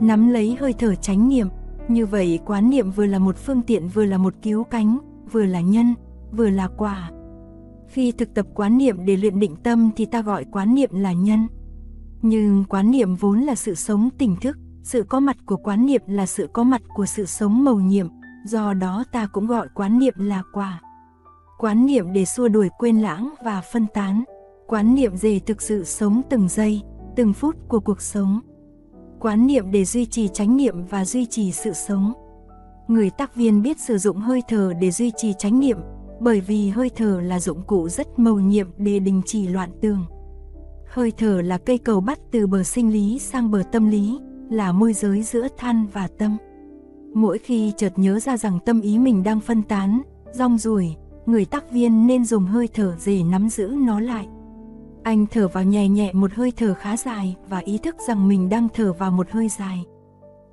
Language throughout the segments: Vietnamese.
nắm lấy hơi thở chánh niệm, như vậy quán niệm vừa là một phương tiện vừa là một cứu cánh, vừa là nhân, vừa là quả. Khi thực tập quán niệm để luyện định tâm thì ta gọi quán niệm là nhân. Nhưng quán niệm vốn là sự sống tỉnh thức, sự có mặt của quán niệm là sự có mặt của sự sống màu nhiệm, do đó ta cũng gọi quán niệm là quả. Quán niệm để xua đuổi quên lãng và phân tán, quán niệm về thực sự sống từng giây, từng phút của cuộc sống. Quán niệm để duy trì chánh niệm và duy trì sự sống. Người tác viên biết sử dụng hơi thở để duy trì chánh niệm, bởi vì hơi thở là dụng cụ rất mầu nhiệm để đình chỉ loạn tường. Hơi thở là cây cầu bắt từ bờ sinh lý sang bờ tâm lý, là môi giới giữa than và tâm. Mỗi khi chợt nhớ ra rằng tâm ý mình đang phân tán, rong ruổi, người tác viên nên dùng hơi thở để nắm giữ nó lại. Anh thở vào nhẹ nhẹ một hơi thở khá dài và ý thức rằng mình đang thở vào một hơi dài.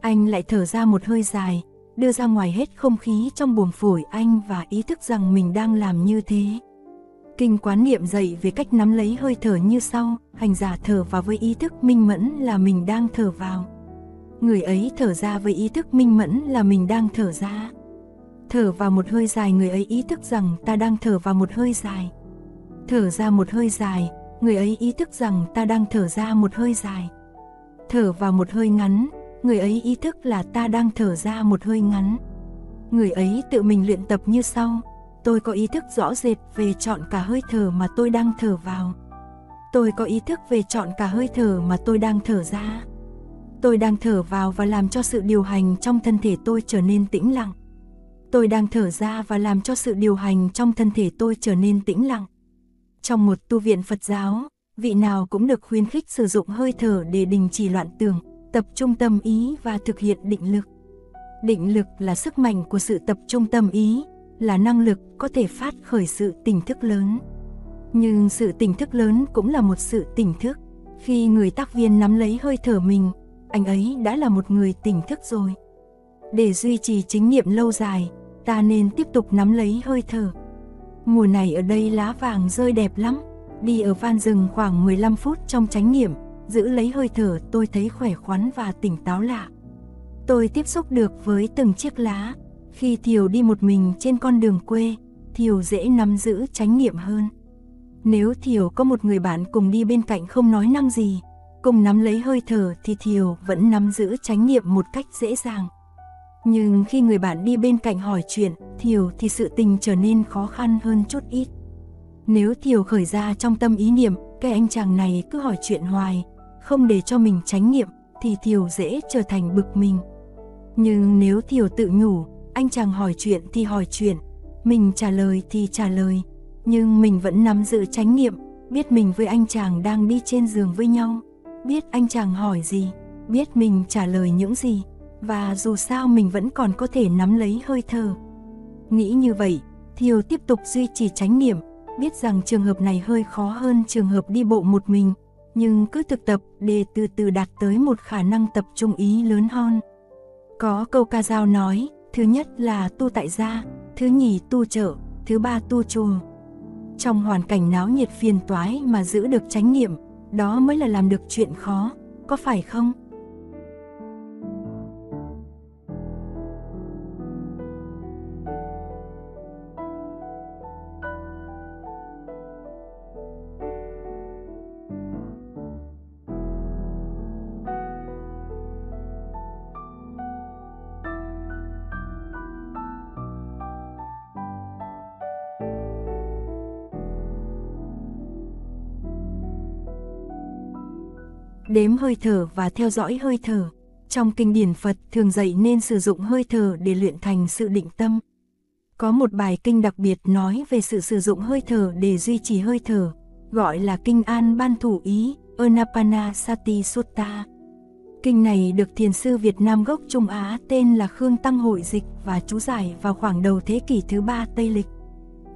Anh lại thở ra một hơi dài, đưa ra ngoài hết không khí trong buồng phổi anh và ý thức rằng mình đang làm như thế. Kinh quán niệm dạy về cách nắm lấy hơi thở như sau, hành giả thở vào với ý thức minh mẫn là mình đang thở vào. Người ấy thở ra với ý thức minh mẫn là mình đang thở ra. Thở vào một hơi dài người ấy ý thức rằng ta đang thở vào một hơi dài. Thở ra một hơi dài, người ấy ý thức rằng ta đang thở ra một hơi dài. Thở vào một hơi ngắn, người ấy ý thức là ta đang thở ra một hơi ngắn. Người ấy tự mình luyện tập như sau, tôi có ý thức rõ rệt về chọn cả hơi thở mà tôi đang thở vào. Tôi có ý thức về chọn cả hơi thở mà tôi đang thở ra. Tôi đang thở vào và làm cho sự điều hành trong thân thể tôi trở nên tĩnh lặng. Tôi đang thở ra và làm cho sự điều hành trong thân thể tôi trở nên tĩnh lặng. Trong một tu viện Phật giáo, vị nào cũng được khuyến khích sử dụng hơi thở để đình chỉ loạn tưởng, tập trung tâm ý và thực hiện định lực. Định lực là sức mạnh của sự tập trung tâm ý, là năng lực có thể phát khởi sự tỉnh thức lớn. Nhưng sự tỉnh thức lớn cũng là một sự tỉnh thức. Khi người tác viên nắm lấy hơi thở mình, anh ấy đã là một người tỉnh thức rồi. Để duy trì chính niệm lâu dài, ta nên tiếp tục nắm lấy hơi thở. Mùa này ở đây lá vàng rơi đẹp lắm, đi ở van rừng khoảng 15 phút trong chánh niệm, giữ lấy hơi thở tôi thấy khỏe khoắn và tỉnh táo lạ. Tôi tiếp xúc được với từng chiếc lá, khi Thiều đi một mình trên con đường quê, Thiều dễ nắm giữ chánh niệm hơn. Nếu Thiều có một người bạn cùng đi bên cạnh không nói năng gì, cùng nắm lấy hơi thở thì Thiều vẫn nắm giữ chánh niệm một cách dễ dàng. Nhưng khi người bạn đi bên cạnh hỏi chuyện, Thiều thì sự tình trở nên khó khăn hơn chút ít. Nếu Thiều khởi ra trong tâm ý niệm, cái anh chàng này cứ hỏi chuyện hoài, không để cho mình tránh niệm, thì Thiều dễ trở thành bực mình. Nhưng nếu Thiều tự nhủ, anh chàng hỏi chuyện thì hỏi chuyện, mình trả lời thì trả lời, nhưng mình vẫn nắm giữ tránh niệm, biết mình với anh chàng đang đi trên giường với nhau, biết anh chàng hỏi gì, biết mình trả lời những gì, và dù sao mình vẫn còn có thể nắm lấy hơi thở. Nghĩ như vậy, Thiều tiếp tục duy trì tránh niệm, biết rằng trường hợp này hơi khó hơn trường hợp đi bộ một mình, nhưng cứ thực tập để từ từ đạt tới một khả năng tập trung ý lớn hơn. Có câu ca dao nói, thứ nhất là tu tại gia, thứ nhì tu chợ, thứ ba tu chùa. Trong hoàn cảnh náo nhiệt phiền toái mà giữ được chánh niệm, đó mới là làm được chuyện khó, có phải không? Đếm hơi thở và theo dõi hơi thở. Trong kinh điển Phật thường dạy nên sử dụng hơi thở để luyện thành sự định tâm. Có một bài kinh đặc biệt nói về sự sử dụng hơi thở để duy trì hơi thở, gọi là kinh An Ban Thủ Ý, Anapana Sati Sutta. Kinh này được thiền sư Việt Nam gốc Trung Á tên là Khương Tăng Hội dịch và chú giải vào khoảng đầu thế kỷ thứ ba Tây Lịch.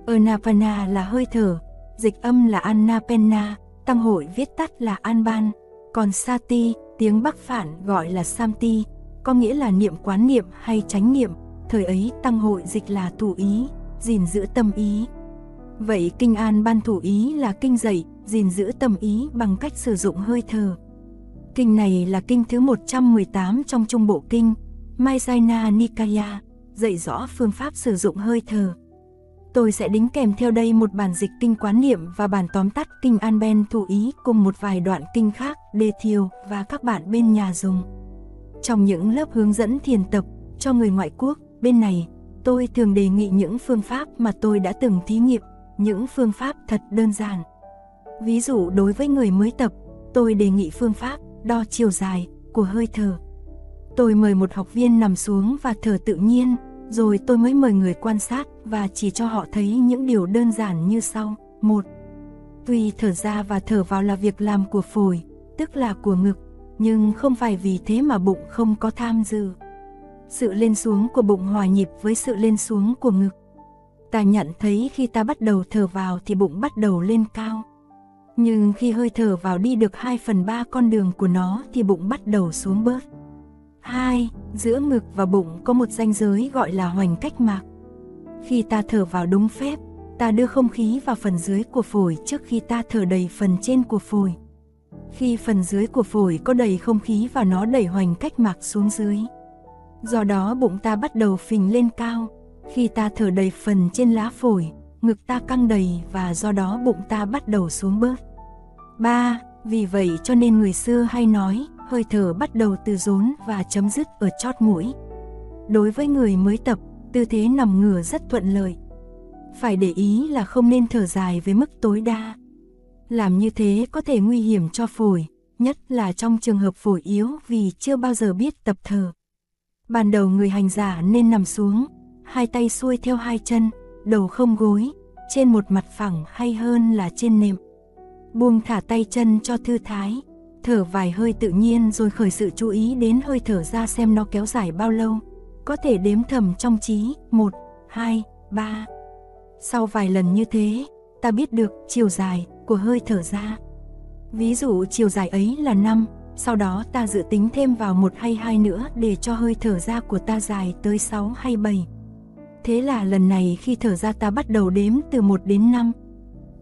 Anapana là hơi thở, dịch âm là Anapenna, Tăng Hội viết tắt là An-ban, còn Sati, tiếng Bắc phản gọi là Samti, có nghĩa là niệm quán niệm hay chánh niệm, thời ấy tăng hội dịch là thủ ý, gìn giữ tâm ý. Vậy Kinh An ban thủ ý là kinh dạy, gìn giữ tâm ý bằng cách sử dụng hơi thở. Kinh này là kinh thứ 118 trong Trung Bộ Kinh, Maisana Nikaya, dạy rõ phương pháp sử dụng hơi thở. Tôi sẽ đính kèm theo đây một bản dịch kinh quán niệm và bản tóm tắt kinh An Ben thủ ý cùng một vài đoạn kinh khác đề thiều và các bạn bên nhà dùng. Trong những lớp hướng dẫn thiền tập cho người ngoại quốc, bên này, tôi thường đề nghị những phương pháp mà tôi đã từng thí nghiệm, những phương pháp thật đơn giản. Ví dụ đối với người mới tập, tôi đề nghị phương pháp đo chiều dài của hơi thở. Tôi mời một học viên nằm xuống và thở tự nhiên, rồi tôi mới mời người quan sát và chỉ cho họ thấy những điều đơn giản như sau. một Tuy thở ra và thở vào là việc làm của phổi, tức là của ngực, nhưng không phải vì thế mà bụng không có tham dự. Sự lên xuống của bụng hòa nhịp với sự lên xuống của ngực. Ta nhận thấy khi ta bắt đầu thở vào thì bụng bắt đầu lên cao. Nhưng khi hơi thở vào đi được 2 phần 3 con đường của nó thì bụng bắt đầu xuống bớt. 2. Giữa ngực và bụng có một ranh giới gọi là hoành cách mạc. Khi ta thở vào đúng phép, ta đưa không khí vào phần dưới của phổi trước khi ta thở đầy phần trên của phổi. Khi phần dưới của phổi có đầy không khí và nó đẩy hoành cách mạc xuống dưới. Do đó bụng ta bắt đầu phình lên cao, khi ta thở đầy phần trên lá phổi, ngực ta căng đầy và do đó bụng ta bắt đầu xuống bớt. 3. Vì vậy cho nên người xưa hay nói, hơi thở bắt đầu từ rốn và chấm dứt ở chót mũi. Đối với người mới tập, tư thế nằm ngửa rất thuận lợi. Phải để ý là không nên thở dài với mức tối đa. Làm như thế có thể nguy hiểm cho phổi, nhất là trong trường hợp phổi yếu vì chưa bao giờ biết tập thở. Ban đầu người hành giả nên nằm xuống, hai tay xuôi theo hai chân, đầu không gối, trên một mặt phẳng hay hơn là trên nệm. Buông thả tay chân cho thư thái, thở vài hơi tự nhiên rồi khởi sự chú ý đến hơi thở ra xem nó kéo dài bao lâu. Có thể đếm thầm trong trí, 1, 2, 3. Sau vài lần như thế, ta biết được chiều dài của hơi thở ra. Ví dụ chiều dài ấy là 5, sau đó ta dự tính thêm vào một hay hai nữa để cho hơi thở ra của ta dài tới 6 hay 7. Thế là lần này khi thở ra ta bắt đầu đếm từ 1 đến 5.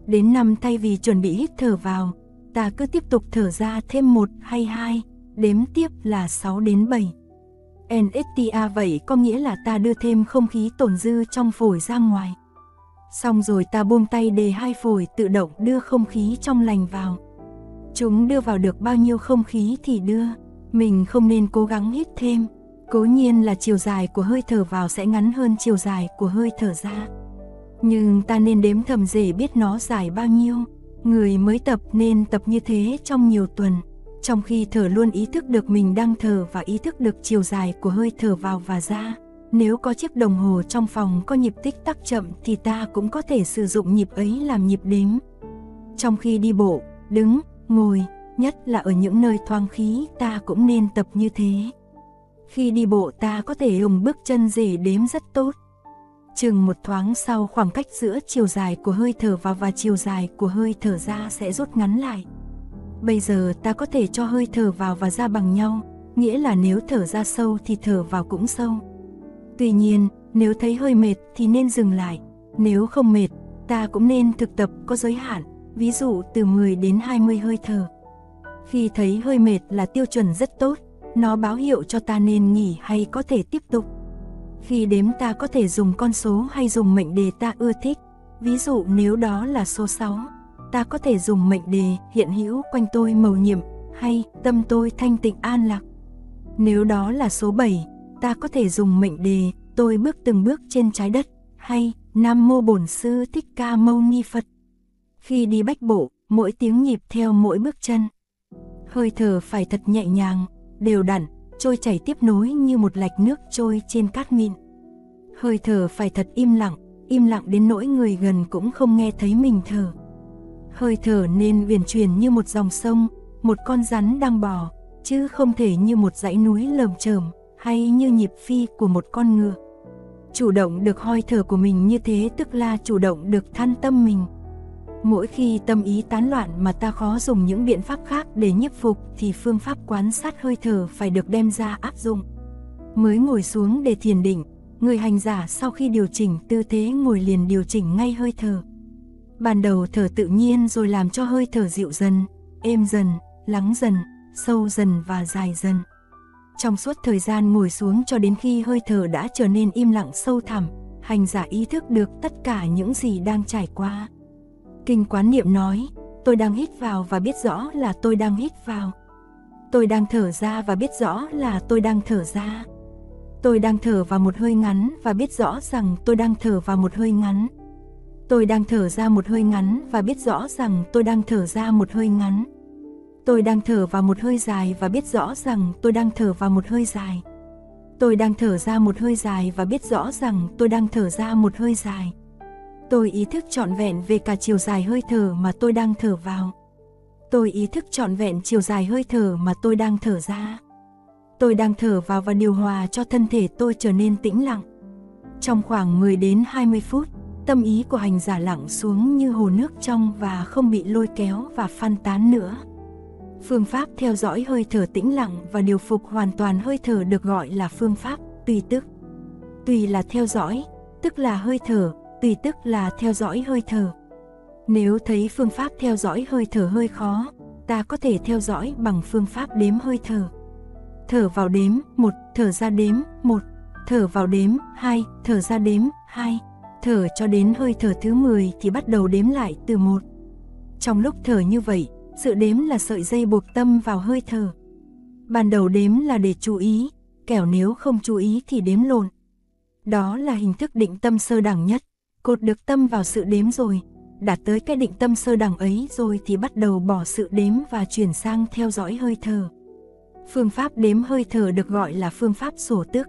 Đến 5 thay vì chuẩn bị hít thở vào, ta cứ tiếp tục thở ra thêm một hay hai, đếm tiếp là 6 đến 7. NSTA vậy có nghĩa là ta đưa thêm không khí tồn dư trong phổi ra ngoài. Xong rồi ta buông tay để hai phổi tự động đưa không khí trong lành vào. Chúng đưa vào được bao nhiêu không khí thì đưa, mình không nên cố gắng hít thêm. Cố nhiên là chiều dài của hơi thở vào sẽ ngắn hơn chiều dài của hơi thở ra. Nhưng ta nên đếm thầm dễ biết nó dài bao nhiêu. Người mới tập nên tập như thế trong nhiều tuần. Trong khi thở luôn ý thức được mình đang thở và ý thức được chiều dài của hơi thở vào và ra. Nếu có chiếc đồng hồ trong phòng có nhịp tích tắc chậm thì ta cũng có thể sử dụng nhịp ấy làm nhịp đếm. Trong khi đi bộ, đứng, ngồi, nhất là ở những nơi thoáng khí ta cũng nên tập như thế. Khi đi bộ ta có thể dùng bước chân rể đếm rất tốt. Chừng một thoáng sau khoảng cách giữa chiều dài của hơi thở vào và chiều dài của hơi thở ra sẽ rút ngắn lại. Bây giờ ta có thể cho hơi thở vào và ra bằng nhau, nghĩa là nếu thở ra sâu thì thở vào cũng sâu. Tuy nhiên, nếu thấy hơi mệt thì nên dừng lại, nếu không mệt, ta cũng nên thực tập có giới hạn, ví dụ từ 10 đến 20 hơi thở. Khi thấy hơi mệt là tiêu chuẩn rất tốt, nó báo hiệu cho ta nên nghỉ hay có thể tiếp tục. Khi đếm ta có thể dùng con số hay dùng mệnh đề ta ưa thích. Ví dụ nếu đó là số 6, ta có thể dùng mệnh đề hiện hữu quanh tôi màu nhiệm hay tâm tôi thanh tịnh an lạc. Nếu đó là số 7, ta có thể dùng mệnh đề tôi bước từng bước trên trái đất hay Nam Mô Bổn Sư Thích Ca Mâu Ni Phật. Khi đi bách bộ, mỗi tiếng nhịp theo mỗi bước chân. Hơi thở phải thật nhẹ nhàng, đều đặn, trôi chảy tiếp nối như một lạch nước trôi trên cát mịn. Hơi thở phải thật im lặng, im lặng đến nỗi người gần cũng không nghe thấy mình thở. Hơi thở nên uyển chuyển như một dòng sông, một con rắn đang bò, chứ không thể như một dãy núi lởm chởm hay như nhịp phi của một con ngựa. Chủ động được hơi thở của mình như thế tức là chủ động được than tâm mình. Mỗi khi tâm ý tán loạn mà ta khó dùng những biện pháp khác để nhiếp phục thì phương pháp quán sát hơi thở phải được đem ra áp dụng. Mới ngồi xuống để thiền định, người hành giả sau khi điều chỉnh tư thế ngồi liền điều chỉnh ngay hơi thở. Ban đầu thở tự nhiên rồi làm cho hơi thở dịu dần, êm dần, lắng dần, sâu dần và dài dần. Trong suốt thời gian ngồi xuống cho đến khi hơi thở đã trở nên im lặng sâu thẳm, hành giả ý thức được tất cả những gì đang trải qua. Kinh quán niệm nói, tôi đang hít vào và biết rõ là tôi đang hít vào. Tôi đang thở ra và biết rõ là tôi đang thở ra. Tôi đang thở vào một hơi ngắn và biết rõ rằng tôi đang thở vào một hơi ngắn. Tôi đang thở ra một hơi ngắn và biết rõ rằng tôi đang thở ra một hơi ngắn. Tôi đang thở vào một hơi dài và biết rõ rằng tôi đang thở vào một hơi dài. Tôi đang thở ra một hơi dài và biết rõ rằng tôi đang thở ra một hơi dài. Tôi ý thức trọn vẹn về cả chiều dài hơi thở mà tôi đang thở vào. Tôi ý thức trọn vẹn chiều dài hơi thở mà tôi đang thở ra. Tôi đang thở vào và điều hòa cho thân thể tôi trở nên tĩnh lặng. Trong khoảng 10 đến 20 phút, tâm ý của hành giả lặng xuống như hồ nước trong và không bị lôi kéo và phân tán nữa. Phương pháp theo dõi hơi thở tĩnh lặng và điều phục hoàn toàn hơi thở được gọi là phương pháp tùy tức. Tùy là theo dõi, tức là hơi thở, tùy tức là theo dõi hơi thở. Nếu thấy phương pháp theo dõi hơi thở hơi khó, ta có thể theo dõi bằng phương pháp đếm hơi thở. Thở vào đếm, một, thở ra đếm, một, thở vào đếm, hai, thở ra đếm, hai, thở cho đến hơi thở thứ 10 thì bắt đầu đếm lại từ một. Trong lúc thở như vậy, sự đếm là sợi dây buộc tâm vào hơi thở. Ban đầu đếm là để chú ý, kẻo nếu không chú ý thì đếm lộn. Đó là hình thức định tâm sơ đẳng nhất, cột được tâm vào sự đếm rồi, đạt tới cái định tâm sơ đẳng ấy rồi thì bắt đầu bỏ sự đếm và chuyển sang theo dõi hơi thở. Phương pháp đếm hơi thở được gọi là phương pháp sổ tức.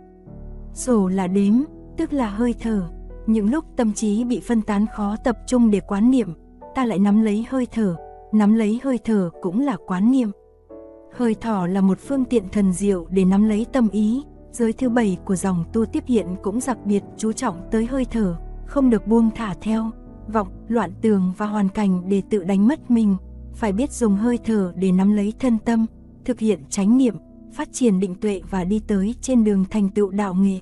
Sổ là đếm, tức là hơi thở. Những lúc tâm trí bị phân tán khó tập trung để quán niệm, ta lại nắm lấy hơi thở, nắm lấy hơi thở cũng là quán niệm. Hơi thở là một phương tiện thần diệu để nắm lấy tâm ý, giới thứ bảy của dòng tu tiếp hiện cũng đặc biệt chú trọng tới hơi thở, không được buông thả theo, vọng, loạn tường và hoàn cảnh để tự đánh mất mình, phải biết dùng hơi thở để nắm lấy thân tâm, thực hiện chánh niệm, phát triển định tuệ và đi tới trên đường thành tựu đạo nghệ.